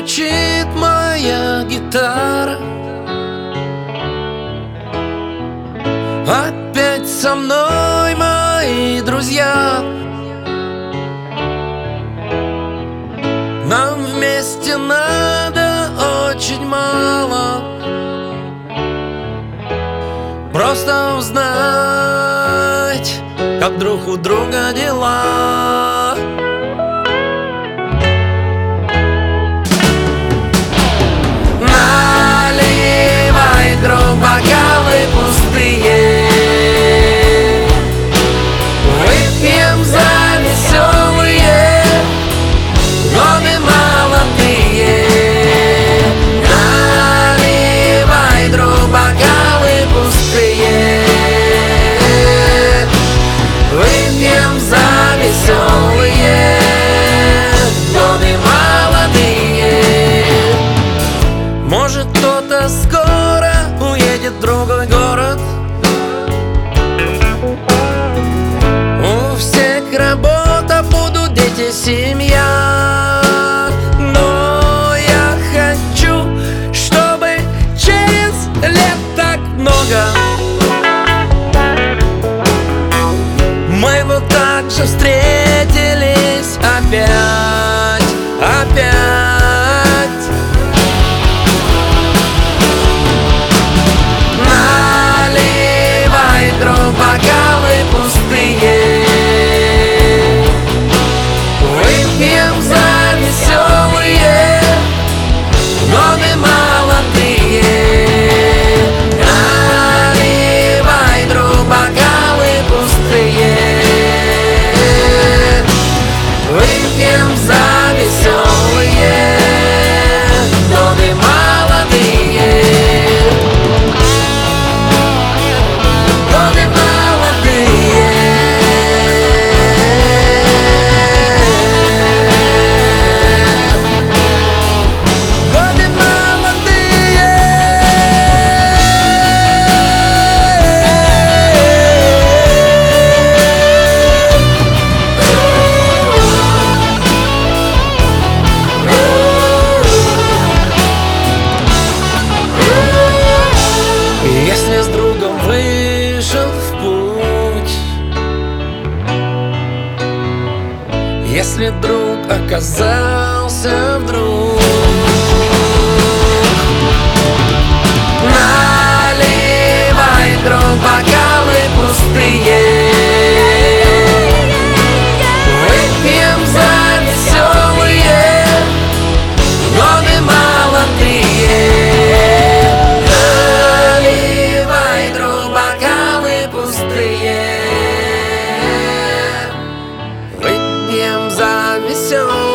Звучит моя гитара. Опять со мной мои друзья. Нам вместе надо очень мало. Просто узнать, как друг у друга дела работа, будут дети, семья. Но я хочу, чтобы через лет так много. Мы вот так же встретились опять, друг оказался вдруг so.